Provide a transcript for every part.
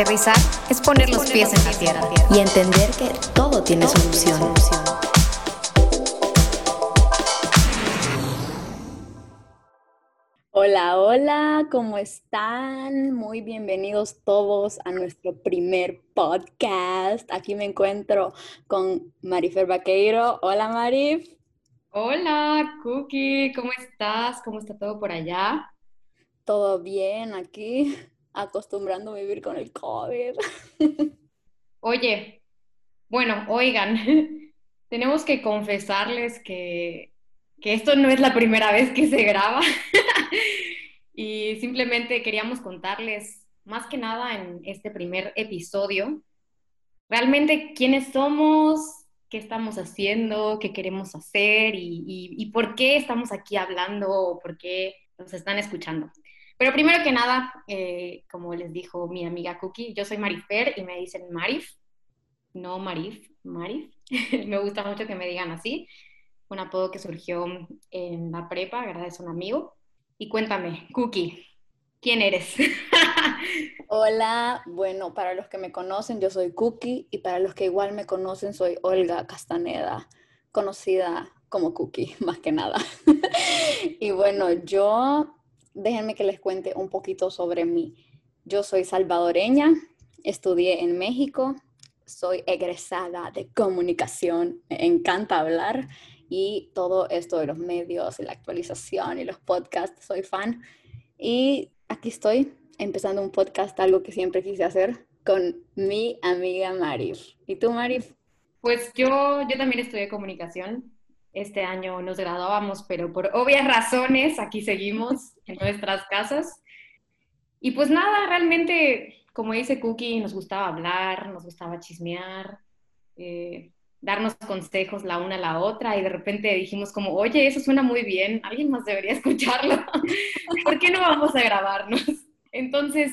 Aterrizar es poner los pies en la tierra y entender que todo tiene solución. Hola, hola, ¿cómo están? Muy bienvenidos todos a nuestro primer podcast. Aquí me encuentro con Marifer Vaqueiro. Hola, Marif. Hola, Cookie, ¿cómo estás? ¿Cómo está todo por allá? Todo bien aquí, acostumbrando a vivir con el COVID. Oye, bueno, oigan, tenemos que confesarles que, que esto no es la primera vez que se graba y simplemente queríamos contarles, más que nada en este primer episodio, realmente quiénes somos, qué estamos haciendo, qué queremos hacer y, por qué estamos aquí hablando o por qué nos están escuchando. Pero primero que nada, eh, como les dijo mi amiga Cookie, yo soy Marifer y me dicen Marif, no Marif, Marif. me gusta mucho que me digan así. Un apodo que surgió en la prepa, gracias a un amigo. Y cuéntame, Cookie, ¿quién eres? Hola, bueno, para los que me conocen, yo soy Cookie y para los que igual me conocen, soy Olga Castaneda, conocida como Cookie, más que nada. y bueno, yo, déjenme que les cuente un poquito sobre mí. Yo soy salvadoreña, estudié en México, soy egresada de comunicación, me encanta hablar y todo esto de los medios y la actualización y los podcasts, soy fan. Y aquí estoy empezando un podcast, algo que siempre quise hacer, con mi amiga Marif. ¿Y tú, Marif? Pues yo, yo también estudié comunicación. Este año nos graduábamos, pero por obvias razones aquí seguimos en nuestras casas. Y pues nada, realmente, como dice Cookie, nos gustaba hablar, nos gustaba chismear, eh, darnos consejos la una a la otra y de repente dijimos como, oye, eso suena muy bien, alguien más debería escucharlo, ¿por qué no vamos a grabarnos? Entonces,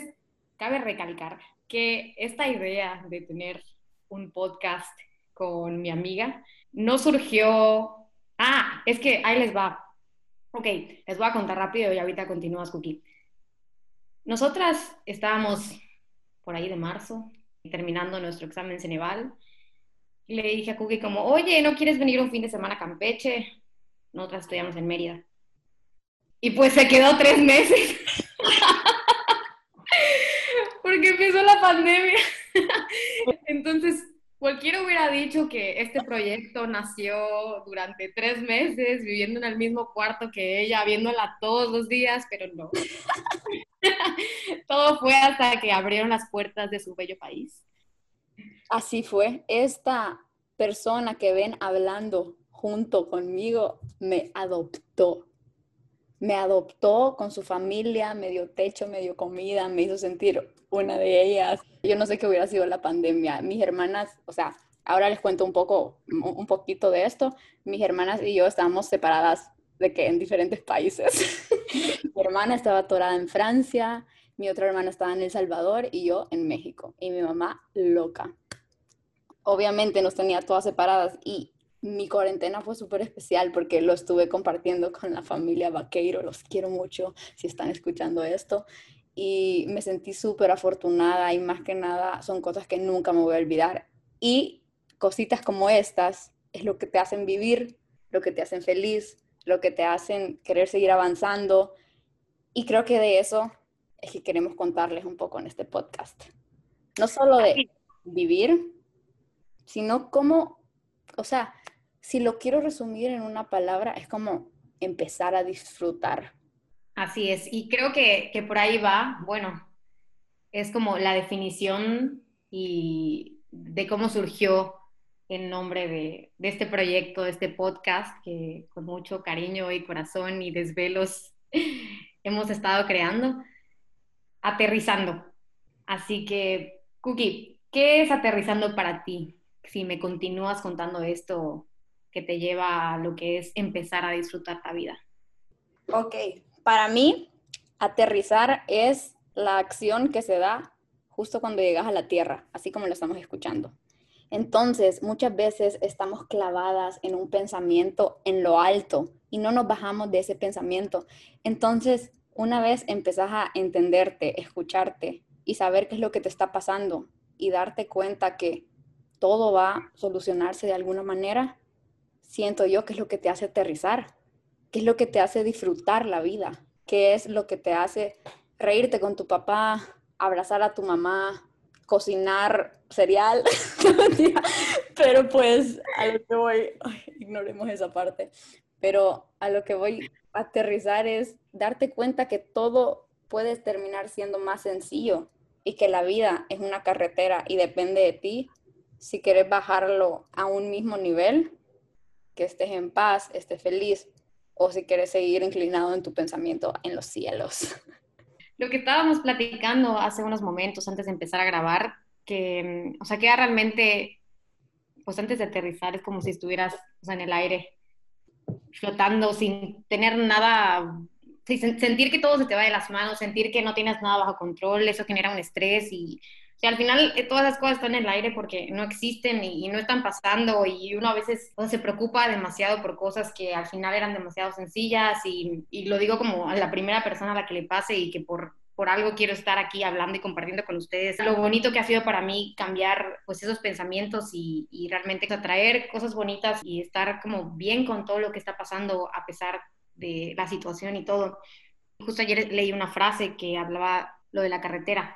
cabe recalcar que esta idea de tener un podcast con mi amiga no surgió... Ah, es que ahí les va. Ok, les voy a contar rápido y ahorita continúas, Cookie. Nosotras estábamos por ahí de marzo, terminando nuestro examen Ceneval, y le dije a Cookie como, oye, ¿no quieres venir un fin de semana a Campeche? Nosotras estudiamos en Mérida. Y pues se quedó tres meses. porque empezó la pandemia. Entonces, cualquiera hubiera dicho que este proyecto nació durante tres meses, viviendo en el mismo cuarto que ella, viéndola todos los días, pero no. Todo fue hasta que abrieron las puertas de su bello país. Así fue. Esta persona que ven hablando junto conmigo me adoptó me adoptó con su familia, me dio techo, me dio comida, me hizo sentir una de ellas. Yo no sé qué hubiera sido la pandemia. Mis hermanas, o sea, ahora les cuento un poco, un poquito de esto. Mis hermanas y yo estábamos separadas de que en diferentes países. mi hermana estaba atorada en Francia, mi otra hermana estaba en El Salvador y yo en México. Y mi mamá loca. Obviamente nos tenía todas separadas y mi cuarentena fue súper especial porque lo estuve compartiendo con la familia Vaqueiro, los quiero mucho si están escuchando esto. Y me sentí súper afortunada y más que nada son cosas que nunca me voy a olvidar. Y cositas como estas es lo que te hacen vivir, lo que te hacen feliz, lo que te hacen querer seguir avanzando. Y creo que de eso es que queremos contarles un poco en este podcast. No solo de vivir, sino cómo, o sea, si lo quiero resumir en una palabra, es como empezar a disfrutar. Así es, y creo que, por ahí va, bueno, es como la definición y de cómo surgió el nombre de, de, este proyecto, de este podcast, que con mucho cariño y corazón y desvelos hemos estado creando, aterrizando. Así que, Cookie, ¿qué es aterrizando para ti? Si me continúas contando esto que te lleva a lo que es empezar a disfrutar la vida? Ok, para mí, aterrizar es la acción que se da justo cuando llegas a la tierra, así como lo estamos escuchando. Entonces, muchas veces estamos clavadas en un pensamiento en lo alto y no nos bajamos de ese pensamiento. Entonces, una vez empezás a entenderte, escucharte y saber qué es lo que te está pasando y darte cuenta que todo va a solucionarse de alguna manera, siento yo que es lo que te hace aterrizar, que es lo que te hace disfrutar la vida, que es lo que te hace reírte con tu papá, abrazar a tu mamá, cocinar cereal, pero pues a lo que voy, ignoremos esa parte, pero a lo que voy a aterrizar es darte cuenta que todo puede terminar siendo más sencillo y que la vida es una carretera y depende de ti si quieres bajarlo a un mismo nivel, que estés en paz, estés feliz, o si quieres seguir inclinado en tu pensamiento en los cielos. Lo que estábamos platicando hace unos momentos antes de empezar a grabar, que, o sea, queda realmente, pues antes de aterrizar es como si estuvieras en el aire, flotando sin tener nada, sentir que todo se te va de las manos, sentir que no tienes nada bajo control, eso genera un estrés y o sea, al final eh, todas esas cosas están en el aire porque no existen y, no están pasando y uno a veces se preocupa demasiado por cosas que al final eran demasiado sencillas y, y, lo digo como a la primera persona a la que le pase y que por, por algo quiero estar aquí hablando y compartiendo con ustedes lo bonito que ha sido para mí cambiar pues esos pensamientos y, y realmente atraer cosas bonitas y estar como bien con todo lo que está pasando a pesar de la situación y todo. Justo ayer leí una frase que hablaba lo de la carretera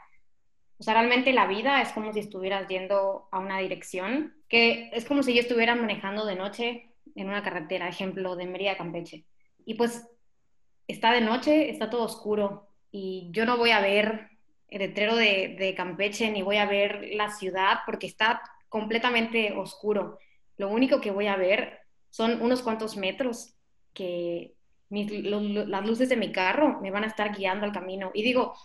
o sea, realmente la vida es como si estuvieras yendo a una dirección, que es como si yo estuviera manejando de noche en una carretera, ejemplo, de Mérida Campeche. Y pues está de noche, está todo oscuro y yo no voy a ver el letrero de Campeche ni voy a ver la ciudad porque está completamente oscuro. Lo único que voy a ver son unos cuantos metros que las luces de mi carro me van a estar guiando al camino. Y digo,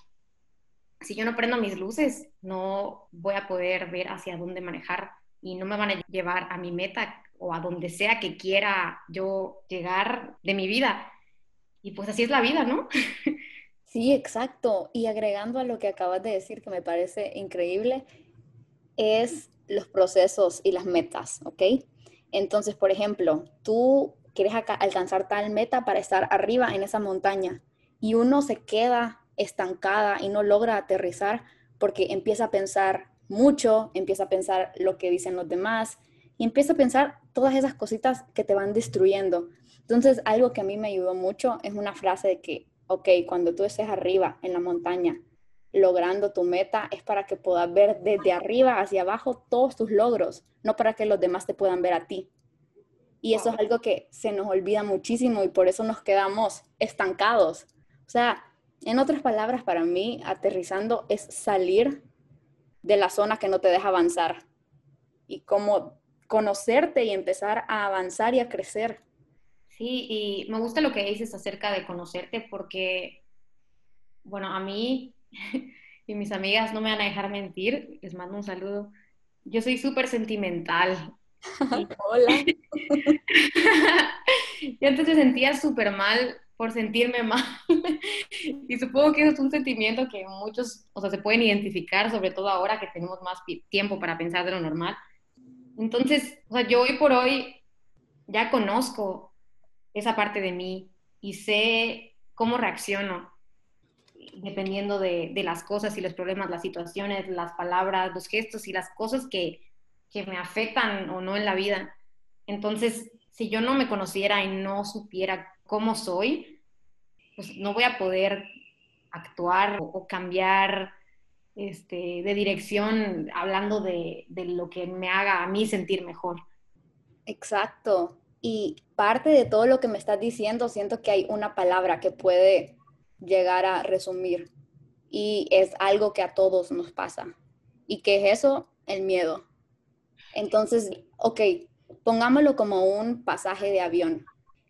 si yo no prendo mis luces, no voy a poder ver hacia dónde manejar y no me van a llevar a mi meta o a donde sea que quiera yo llegar de mi vida. Y pues así es la vida, ¿no? Sí, exacto. Y agregando a lo que acabas de decir, que me parece increíble, es los procesos y las metas, ¿ok? Entonces, por ejemplo, tú quieres alcanzar tal meta para estar arriba en esa montaña y uno se queda estancada y no logra aterrizar porque empieza a pensar mucho, empieza a pensar lo que dicen los demás y empieza a pensar todas esas cositas que te van destruyendo. Entonces, algo que a mí me ayudó mucho es una frase de que, ok, cuando tú estés arriba en la montaña, logrando tu meta, es para que puedas ver desde arriba hacia abajo todos tus logros, no para que los demás te puedan ver a ti. Y eso es algo que se nos olvida muchísimo y por eso nos quedamos estancados. O sea, en otras palabras, para mí, aterrizando es salir de la zona que no te deja avanzar y como conocerte y empezar a avanzar y a crecer. Sí, y me gusta lo que dices acerca de conocerte porque, bueno, a mí y mis amigas no me van a dejar mentir, les mando un saludo. Yo soy súper sentimental. Hola. Yo antes me sentía súper mal por sentirme mal. y supongo que eso es un sentimiento que muchos, o sea, se pueden identificar, sobre todo ahora que tenemos más tiempo para pensar de lo normal. Entonces, o sea, yo hoy por hoy ya conozco esa parte de mí y sé cómo reacciono dependiendo de, de las cosas y los problemas, las situaciones, las palabras, los gestos y las cosas que, que me afectan o no en la vida. Entonces, si yo no me conociera y no supiera cómo soy, pues no voy a poder actuar o, cambiar este, de dirección hablando de, de lo que me haga a mí sentir mejor. Exacto. Y parte de todo lo que me estás diciendo, siento que hay una palabra que puede llegar a resumir. Y es algo que a todos nos pasa. ¿Y qué es eso? El miedo. Entonces, ok, pongámoslo como un pasaje de avión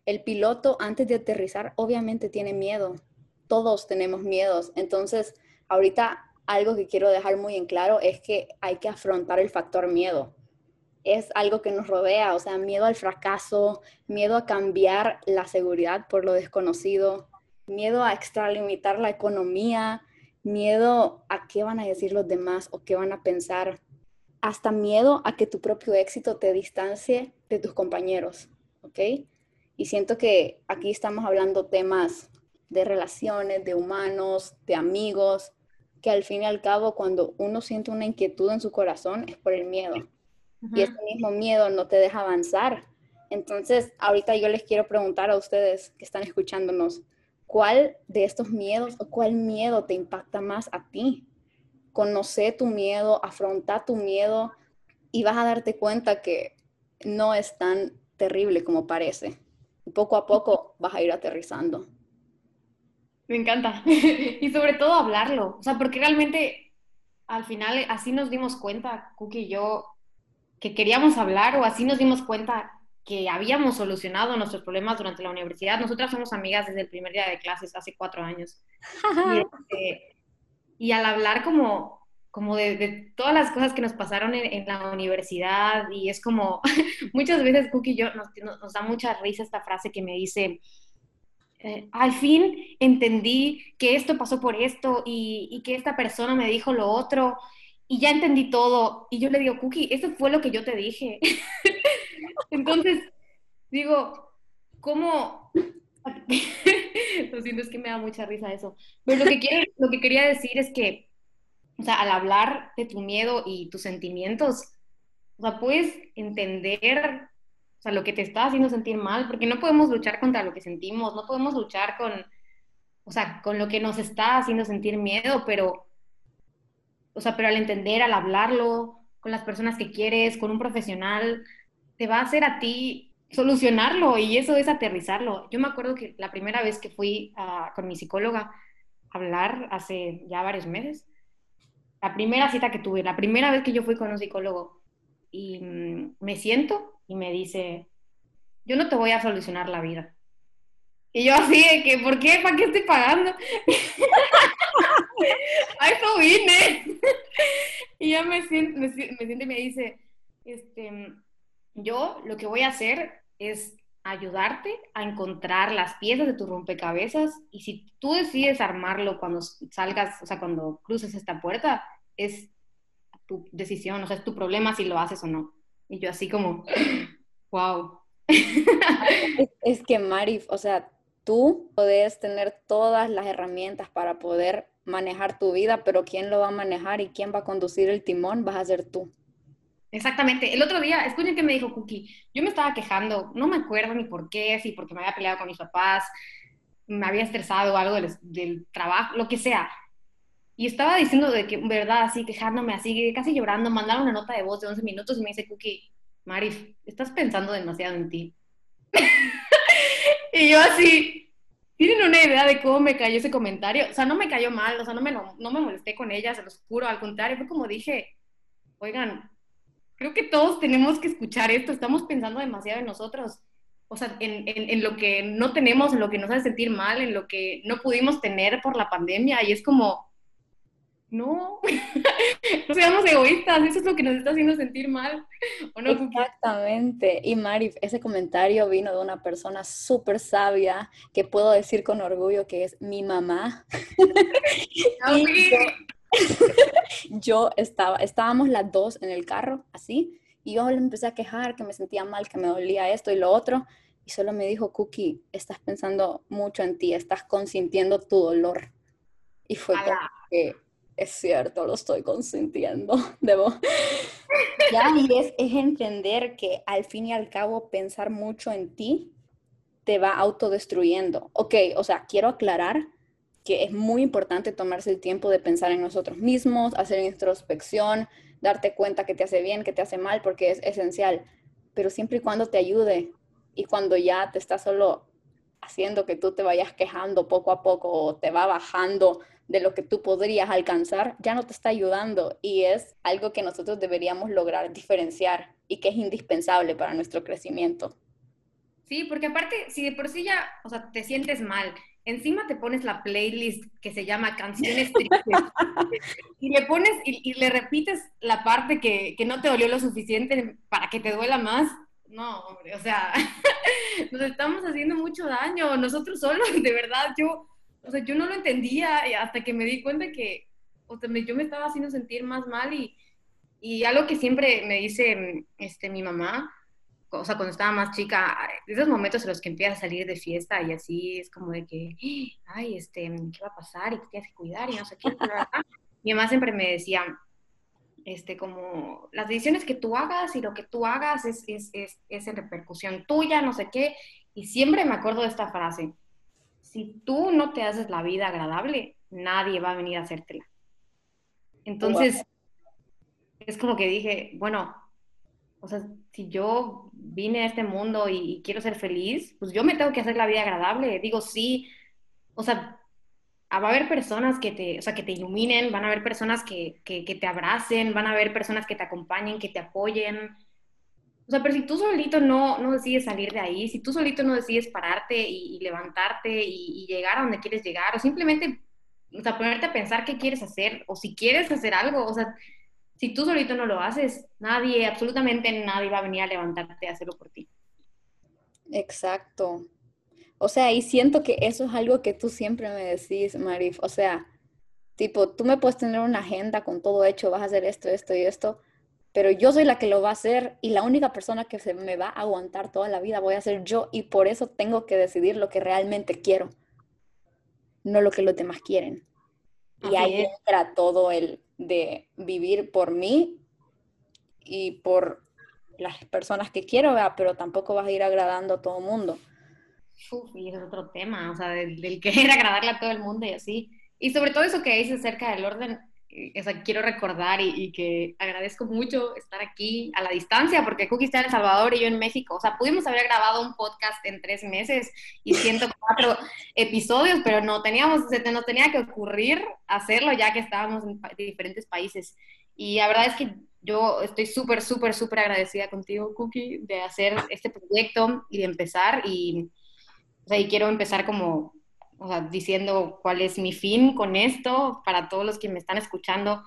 el piloto antes de aterrizar obviamente tiene miedo. Todos tenemos miedos. Entonces, ahorita algo que quiero dejar muy en claro es que hay que afrontar el factor miedo. Es algo que nos rodea, o sea, miedo al fracaso, miedo a cambiar la seguridad por lo desconocido, miedo a extralimitar la economía, miedo a qué van a decir los demás o qué van a pensar, hasta miedo a que tu propio éxito te distancie de tus compañeros, ¿ok? Y siento que aquí estamos hablando temas de relaciones, de humanos, de amigos, que al fin y al cabo cuando uno siente una inquietud en su corazón es por el miedo. Y ese mismo miedo no te deja avanzar. Entonces, ahorita yo les quiero preguntar a ustedes que están escuchándonos, ¿cuál de estos miedos o cuál miedo te impacta más a ti? Conoce tu miedo, afronta tu miedo y vas a darte cuenta que no es tan terrible como parece. Poco a poco vas a ir aterrizando. Me encanta. y sobre todo hablarlo. O sea, porque realmente al final así nos dimos cuenta, Cookie y yo, que queríamos hablar o así nos dimos cuenta que habíamos solucionado nuestros problemas durante la universidad. Nosotras somos amigas desde el primer día de clases, hace cuatro años. y, este, y al hablar como, como de, todas las cosas que nos pasaron en, la universidad, y es como, muchas veces Cookie y yo nos, nos da mucha risa esta frase que me dice, eh, al fin entendí que esto pasó por esto y, que esta persona me dijo lo otro y ya entendí todo. Y yo le digo, Cookie, eso fue lo que yo te dije. Entonces, digo, ¿cómo? lo siento, es que me da mucha risa eso. Pero lo que, quiero, lo que quería decir es que, o sea, al hablar de tu miedo y tus sentimientos, o sea, puedes entender o sea, lo que te está haciendo sentir mal, porque no podemos luchar contra lo que sentimos, no podemos luchar con, o sea, con lo que nos está haciendo sentir miedo, pero, o sea, pero al entender, al hablarlo con las personas que quieres, con un profesional, te va a hacer a ti solucionarlo y eso es aterrizarlo. Yo me acuerdo que la primera vez que fui con mi psicóloga a hablar hace ya varios meses, la primera cita que tuve, la primera vez que yo fui con un psicólogo y mm, me siento y me dice, yo no te voy a solucionar la vida. Y yo así de que, ¿por qué? ¿Para qué estoy pagando? a eso vine. y ya me siente, me, siente y me dice, este, yo lo que voy a hacer es ayudarte a encontrar las piezas de tu rompecabezas y si tú decides armarlo cuando salgas, o sea, cuando cruces esta puerta, es tu decisión, o sea, es tu problema si lo haces o no. Y yo así como, wow. Es, que Mari, o sea, tú puedes tener todas las herramientas para poder manejar tu vida, pero ¿quién lo va a manejar y quién va a conducir el timón? Vas a ser tú. Exactamente. El otro día, escuchen que me dijo Cookie, yo me estaba quejando, no me acuerdo ni por qué, si porque me había peleado con mis papás, me había estresado algo del, trabajo, lo que sea. Y estaba diciendo de que, verdad, así, quejándome, así, casi llorando, mandaron una nota de voz de 11 minutos y me dice, Cookie, Marif, estás pensando demasiado en ti. y yo así, ¿tienen una idea de cómo me cayó ese comentario? O sea, no me cayó mal, o sea, no me, no me molesté con ella, se los juro, al contrario, fue como dije, oigan, creo que todos tenemos que escuchar esto, estamos pensando demasiado en nosotros. O sea, en, en, en, lo que no tenemos, en lo que nos hace sentir mal, en lo que no pudimos tener por la pandemia. Y es como, no, no seamos egoístas, eso es lo que nos está haciendo sentir mal. Exactamente. Y Mari, ese comentario vino de una persona súper sabia que puedo decir con orgullo que es mi mamá. yo, estaba, estábamos las dos en el carro, así, y yo le empecé a quejar que me sentía mal, que me dolía esto y lo otro. Y solo me dijo, Cookie, estás pensando mucho en ti, estás consintiendo tu dolor. Y fue como que es cierto, lo estoy consintiendo, debo. Ya, y es, es entender que al fin y al cabo pensar mucho en ti te va autodestruyendo. Ok, o sea, quiero aclarar que es muy importante tomarse el tiempo de pensar en nosotros mismos, hacer introspección, darte cuenta que te hace bien, que te hace mal, porque es esencial, pero siempre y cuando te ayude y cuando ya te está solo haciendo que tú te vayas quejando poco a poco o te va bajando de lo que tú podrías alcanzar, ya no te está ayudando y es algo que nosotros deberíamos lograr diferenciar y que es indispensable para nuestro crecimiento. Sí, porque aparte, si de por sí ya, o sea, te sientes mal, encima te pones la playlist que se llama Canciones Tristes. Y le pones y, le repites la parte que, que no te dolió lo suficiente para que te duela más, no, hombre, o sea, nos estamos haciendo mucho daño, nosotros solos, de verdad, yo o sea, yo no lo entendía hasta que me di cuenta que o sea, yo me estaba haciendo sentir más mal y, y algo que siempre me dice este, mi mamá, o sea, cuando estaba más chica, esos momentos en los que empiezas a salir de fiesta y así es como de que, ay, este, ¿qué va a pasar? Y te tienes que cuidar y no sé qué. mi mamá siempre me decía, este, como las decisiones que tú hagas y lo que tú hagas es, es, es, es en repercusión tuya, no sé qué. Y siempre me acuerdo de esta frase, si tú no te haces la vida agradable, nadie va a venir a hacértela. Entonces, es como que dije, bueno, o sea, si yo vine a este mundo y, quiero ser feliz, pues yo me tengo que hacer la vida agradable. Digo, sí, o sea, va a haber personas que te, o sea, que te iluminen, van a haber personas que, que, que, te abracen, van a haber personas que te acompañen, que te apoyen. O sea, pero si tú solito no, no decides salir de ahí, si tú solito no decides pararte y, levantarte y, y, llegar a donde quieres llegar, o simplemente, o sea, ponerte a pensar qué quieres hacer, o si quieres hacer algo, o sea, si tú solito no lo haces, nadie, absolutamente nadie va a venir a levantarte a hacerlo por ti. Exacto. O sea, y siento que eso es algo que tú siempre me decís, Marif. O sea, tipo, tú me puedes tener una agenda con todo hecho, vas a hacer esto, esto y esto, pero yo soy la que lo va a hacer y la única persona que se me va a aguantar toda la vida voy a ser yo y por eso tengo que decidir lo que realmente quiero, no lo que los demás quieren. Y ahí entra todo el de vivir por mí y por las personas que quiero, pero tampoco vas a ir agradando a todo el mundo. Uf, y es otro tema, o sea, del, del, querer agradarle a todo el mundo y así. Y sobre todo eso que dices acerca del orden, o sea, quiero recordar y, que agradezco mucho estar aquí a la distancia, porque Cookie está en El Salvador y yo en México. O sea, pudimos haber grabado un podcast en tres meses y 104 episodios, pero no teníamos, se nos tenía que ocurrir hacerlo ya que estábamos en diferentes países. Y la verdad es que yo estoy súper, súper, súper agradecida contigo, Cookie, de hacer este proyecto y de empezar. Y, o sea, y quiero empezar como o sea, diciendo cuál es mi fin con esto para todos los que me están escuchando.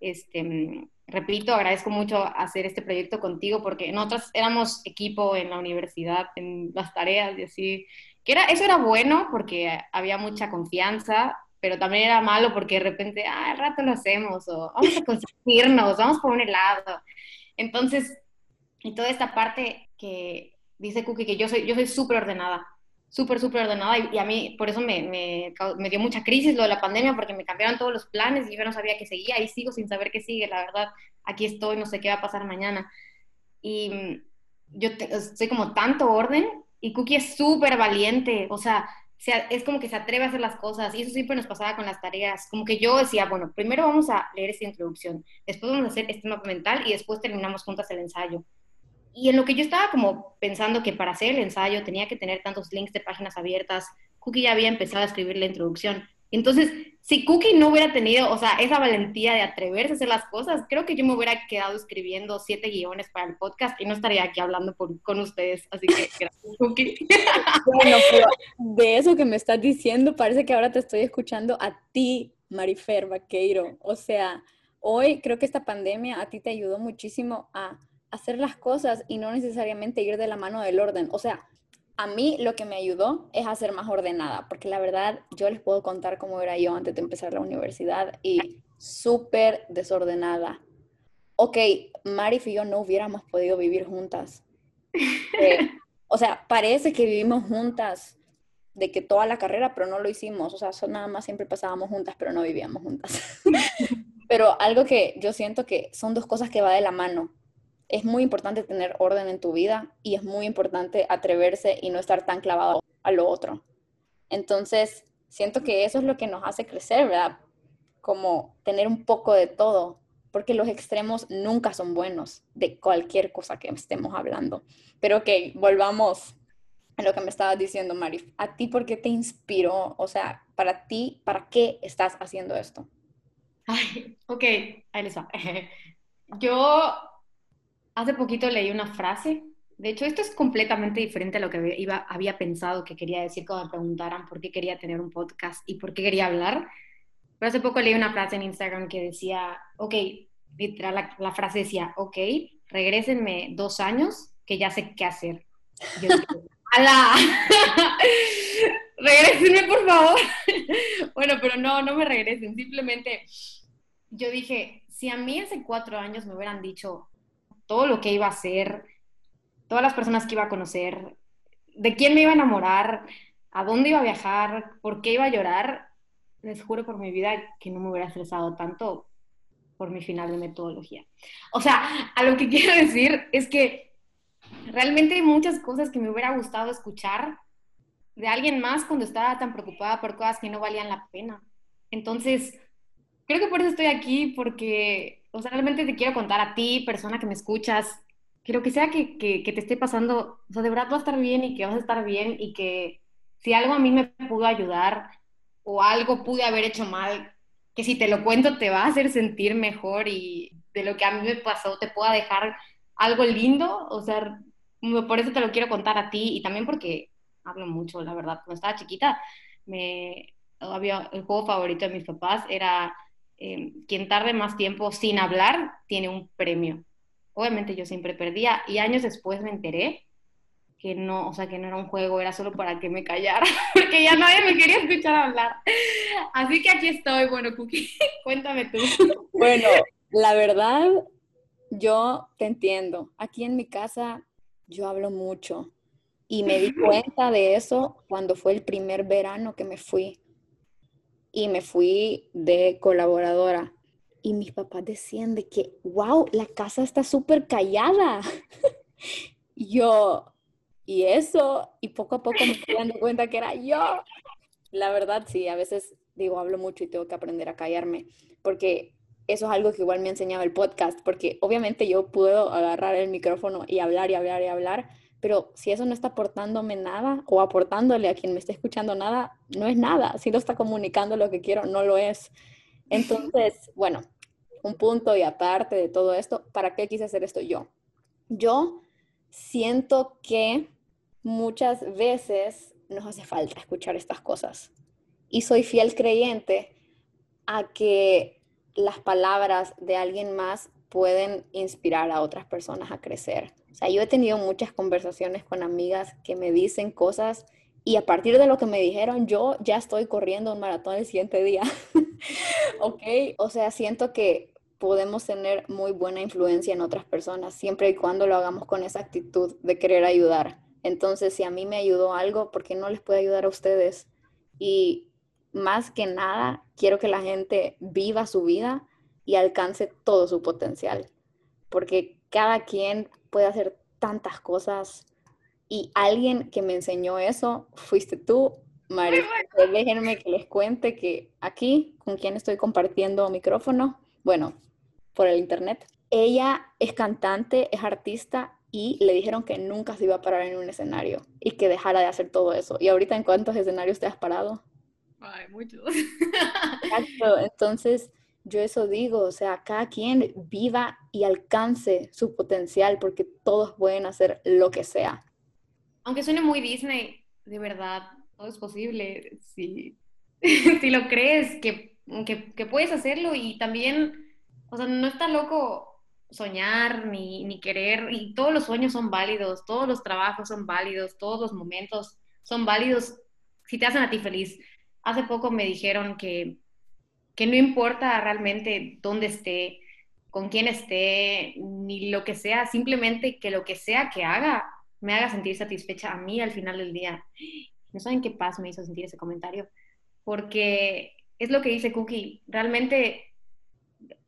Este, repito, agradezco mucho hacer este proyecto contigo porque nosotros éramos equipo en la universidad, en las tareas y así, que era, eso era bueno porque había mucha confianza, pero también era malo porque de repente, ah, al rato lo hacemos, o vamos a conseguirnos, vamos por un helado. Entonces, y toda esta parte que dice Cookie, que yo soy yo soy súper ordenada, súper, súper ordenada y, a mí por eso me, me, dio mucha crisis lo de la pandemia porque me cambiaron todos los planes y yo no sabía qué seguía y sigo sin saber qué sigue, la verdad, aquí estoy, no sé qué va a pasar mañana. Y mm, yo soy como tanto orden y Cookie es súper valiente, o sea, es como que se atreve a hacer las cosas y eso siempre nos pasaba con las tareas, como que yo decía, bueno, primero vamos a leer esta introducción, después vamos a hacer este mapa mental y después terminamos juntas el ensayo. Y en lo que yo estaba como pensando que para hacer el ensayo tenía que tener tantos links de páginas abiertas, Cookie ya había empezado a escribir la introducción. Entonces, si Cookie no hubiera tenido, o sea, esa valentía de atreverse a hacer las cosas, creo que yo me hubiera quedado escribiendo siete guiones para el podcast y no estaría aquí hablando con ustedes. Así que gracias, Cookie. Bueno, pero de eso que me estás diciendo, parece que ahora te estoy escuchando a ti, Marifer Vaqueiro. O sea, hoy creo que esta pandemia a ti te ayudó muchísimo a hacer las cosas y no necesariamente ir de la mano del orden. O sea, a mí lo que me ayudó es a ser más ordenada, porque la verdad yo les puedo contar cómo era yo antes de empezar la universidad y súper desordenada. Ok, Marif y yo no hubiéramos podido vivir juntas. Eh, o sea, parece que vivimos juntas de que toda la carrera, pero no lo hicimos. O sea, nada más siempre pasábamos juntas, pero no vivíamos juntas. pero algo que yo siento que son dos cosas que va de la mano es muy importante tener orden en tu vida y es muy importante atreverse y no estar tan clavado a lo otro. Entonces, siento que eso es lo que nos hace crecer, ¿verdad? Como tener un poco de todo, porque los extremos nunca son buenos de cualquier cosa que estemos hablando. Pero que volvamos a lo que me estabas diciendo, Marif. ¿A ti por qué te inspiró? O sea, para ti, ¿para qué estás haciendo esto? Ay, ok, ahí. Yo Hace poquito leí una frase. De hecho, esto es completamente diferente a lo que iba, había pensado que quería decir cuando me preguntaran por qué quería tener un podcast y por qué quería hablar. Pero hace poco leí una frase en Instagram que decía, ok, literal, la, frase decía, ok, regrésenme dos años que ya sé qué hacer. Yo ¡Hala! regrésenme, por favor. bueno, pero no, no me regresen. Simplemente yo dije, si a mí hace cuatro años me hubieran dicho, todo lo que iba a hacer, todas las personas que iba a conocer, de quién me iba a enamorar, a dónde iba a viajar, por qué iba a llorar, les juro por mi vida que no me hubiera estresado tanto por mi final de metodología. O sea, a lo que quiero decir es que realmente hay muchas cosas que me hubiera gustado escuchar de alguien más cuando estaba tan preocupada por cosas que no valían la pena. Entonces, creo que por eso estoy aquí, porque, o sea, realmente te quiero contar a ti, persona que me escuchas, que lo que sea que, que, que te esté pasando, o sea, de verdad va a estar bien y que vas a estar bien y que si algo a mí me pudo ayudar o algo pude haber hecho mal, que si te lo cuento te va a hacer sentir mejor y de lo que a mí me pasó te pueda dejar algo lindo, o sea, por eso te lo quiero contar a ti y también porque hablo mucho, la verdad. Cuando estaba chiquita, me, había, el juego favorito de mis papás era eh, quien tarde más tiempo sin hablar tiene un premio. Obviamente yo siempre perdía y años después me enteré que no, o sea, que no era un juego, era solo para que me callara, porque ya nadie me quería escuchar hablar. Así que aquí estoy, bueno, Cookie, cuéntame tú. Bueno, la verdad, yo te entiendo. Aquí en mi casa yo hablo mucho y me di cuenta de eso cuando fue el primer verano que me fui. Y me fui de colaboradora. Y mis papás decían de que, wow, la casa está súper callada. yo, y eso, y poco a poco me estoy dando cuenta que era yo. La verdad, sí, a veces digo, hablo mucho y tengo que aprender a callarme, porque eso es algo que igual me enseñaba el podcast, porque obviamente yo puedo agarrar el micrófono y hablar y hablar y hablar, pero si eso no está aportándome nada o aportándole a quien me esté escuchando nada, no es nada. Si no está comunicando lo que quiero, no lo es. Entonces, bueno, un punto y aparte de todo esto, ¿para qué quise hacer esto yo? Yo siento que muchas veces nos hace falta escuchar estas cosas. Y soy fiel creyente a que las palabras de alguien más pueden inspirar a otras personas a crecer. O sea, yo he tenido muchas conversaciones con amigas que me dicen cosas y a partir de lo que me dijeron, yo ya estoy corriendo un maratón el siguiente día. ¿Ok? O sea, siento que podemos tener muy buena influencia en otras personas, siempre y cuando lo hagamos con esa actitud de querer ayudar. Entonces, si a mí me ayudó algo, ¿por qué no les puede ayudar a ustedes? Y más que nada, quiero que la gente viva su vida y alcance todo su potencial, porque cada quien puede hacer tantas cosas y alguien que me enseñó eso fuiste tú, María. Déjenme que les cuente que aquí, con quien estoy compartiendo micrófono, bueno, por el internet. Ella es cantante, es artista y le dijeron que nunca se iba a parar en un escenario y que dejara de hacer todo eso. ¿Y ahorita en cuántos escenarios te has parado? Ay, muchos. Exacto. Entonces, yo eso digo, o sea, cada quien viva y alcance su potencial porque todos pueden hacer lo que sea. Aunque suene muy Disney, de verdad, todo es posible si, si lo crees que, que, puedes hacerlo y también o sea, no está loco soñar ni, ni querer, y todos los sueños son válidos, todos los trabajos son válidos, todos los momentos son válidos si te hacen a ti feliz. Hace poco me dijeron que, que no importa realmente dónde esté, con quién esté, ni lo que sea, simplemente que lo que sea que haga me haga sentir satisfecha a mí al final del día. No saben qué paz me hizo sentir ese comentario, porque es lo que dice Cookie, realmente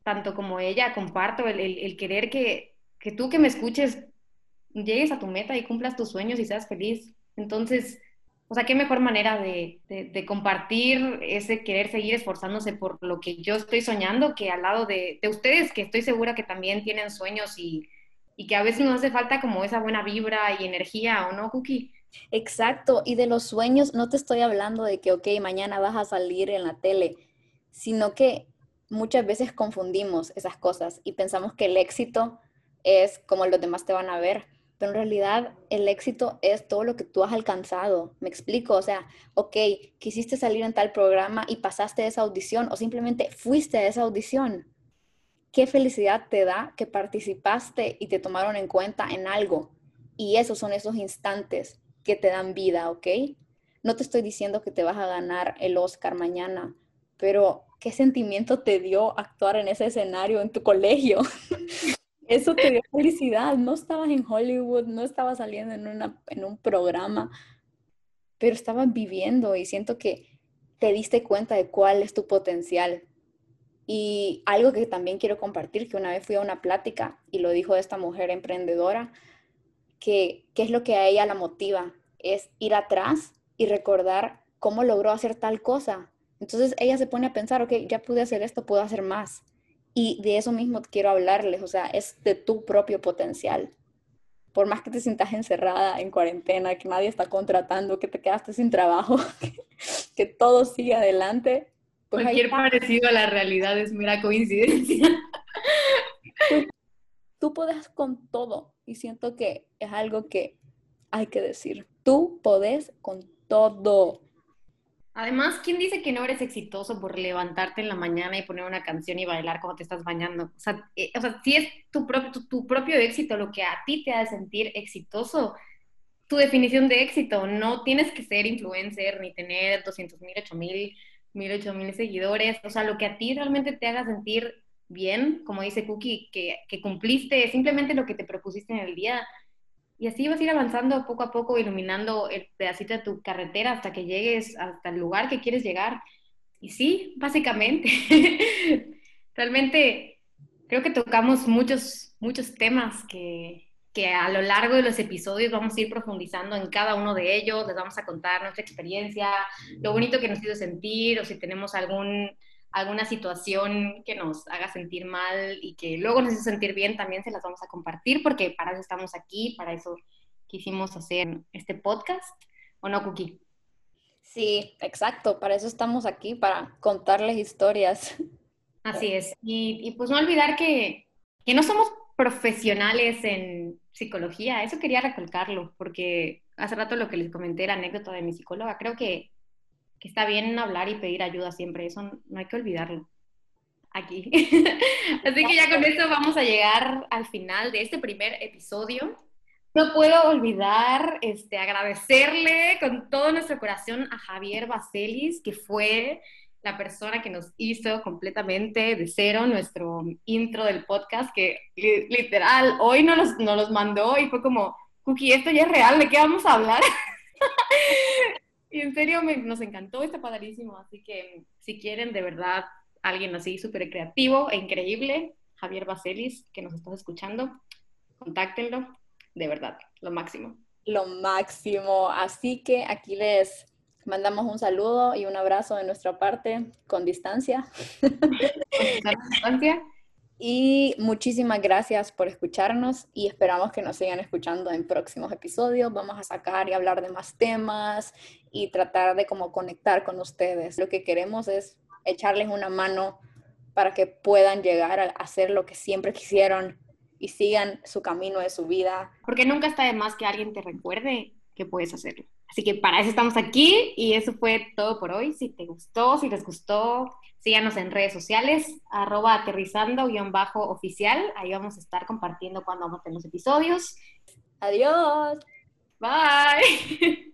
tanto como ella, comparto el, querer que, tú que me escuches llegues a tu meta y cumplas tus sueños y seas feliz. Entonces, o sea, qué mejor manera de, compartir ese querer seguir esforzándose por lo que yo estoy soñando que al lado de, ustedes, que estoy segura que también tienen sueños y, y, que a veces nos hace falta como esa buena vibra y energía, ¿o no, Cookie? Exacto, y de los sueños no te estoy hablando de que, ok, mañana vas a salir en la tele, sino que muchas veces confundimos esas cosas y pensamos que el éxito es como los demás te van a ver, pero en realidad el éxito es todo lo que tú has alcanzado. Me explico, o sea, ok, quisiste salir en tal programa y pasaste esa audición o simplemente fuiste a esa audición. Qué felicidad te da que participaste y te tomaron en cuenta en algo. Y esos son esos instantes que te dan vida, ¿ok? No te estoy diciendo que te vas a ganar el Oscar mañana, pero ¿qué sentimiento te dio actuar en ese escenario en tu colegio? Eso te dio felicidad. No estabas en Hollywood, no estabas saliendo en, un programa, pero estabas viviendo y siento que te diste cuenta de cuál es tu potencial. Y algo que también quiero compartir, que una vez fui a una plática y lo dijo esta mujer emprendedora, que qué es lo que a ella la motiva, es ir atrás y recordar cómo logró hacer tal cosa. Entonces ella se pone a pensar, ok, ya pude hacer esto, puedo hacer más. Y de eso mismo quiero hablarles, o sea, es de tu propio potencial. Por más que te sientas encerrada en cuarentena, que nadie está contratando, que te quedaste sin trabajo, que todo sigue adelante. Pues Cualquier parecido a la realidad es mera coincidencia. Tú, tú puedes con todo y siento que es algo que hay que decir. Tú podés con todo. Además, ¿quién dice que no eres exitoso por levantarte en la mañana y poner una canción y bailar como te estás bañando? O sea, eh, si es tu propio, tu, propio éxito lo que a ti te hace sentir exitoso, tu definición de éxito, no tienes que ser influencer ni tener 200 mil, 8 mil, 1000, mil seguidores, o sea, lo que a ti realmente te haga sentir bien, como dice Cookie, que, que cumpliste simplemente lo que te propusiste en el día, y así vas a ir avanzando poco a poco, iluminando el pedacito de tu carretera hasta que llegues hasta el lugar que quieres llegar. Y sí, básicamente, realmente creo que tocamos muchos, muchos temas que, que a lo largo de los episodios vamos a ir profundizando en cada uno de ellos, les vamos a contar nuestra experiencia, lo bonito que nos hizo sentir o si tenemos algún alguna situación que nos haga sentir mal y que luego nos hace sentir bien, también se las vamos a compartir porque para eso estamos aquí, para eso quisimos hacer este podcast, ¿o no, Cookie? Sí, exacto, para eso estamos aquí, para contarles historias. Así es, y, y pues no olvidar que, que no somos profesionales en psicología, eso quería recalcarlo, porque hace rato lo que les comenté, la anécdota de mi psicóloga, creo que está bien hablar y pedir ayuda siempre, eso no hay que olvidarlo aquí. Así que ya con esto vamos a llegar al final de este primer episodio. No puedo olvidar este, agradecerle con todo nuestro corazón a Javier Baselis, que fue la persona que nos hizo completamente de cero nuestro intro del podcast, que literal hoy nos los, nos los mandó y fue como, Cookie, esto ya es real, ¿de qué vamos a hablar? Y en serio nos encantó, está padrísimo. Así que si quieren de verdad alguien así súper creativo e increíble, Javier Baselis, que nos estás escuchando, contáctenlo. De verdad, lo máximo. Lo máximo. Así que aquí les mandamos un saludo y un abrazo de nuestra parte con distancia. Con distancia. Y muchísimas gracias por escucharnos y esperamos que nos sigan escuchando en próximos episodios. Vamos a sacar y hablar de más temas y tratar de como conectar con ustedes. Lo que queremos es echarles una mano para que puedan llegar a hacer lo que siempre quisieron y sigan su camino de su vida. Porque nunca está de más que alguien te recuerde que puedes hacerlo. Así que para eso estamos aquí y eso fue todo por hoy. Si te gustó, si les gustó, Síganos en redes sociales, arroba aterrizando-oficial. Ahí vamos a estar compartiendo cuando monten los episodios. Adiós. Bye.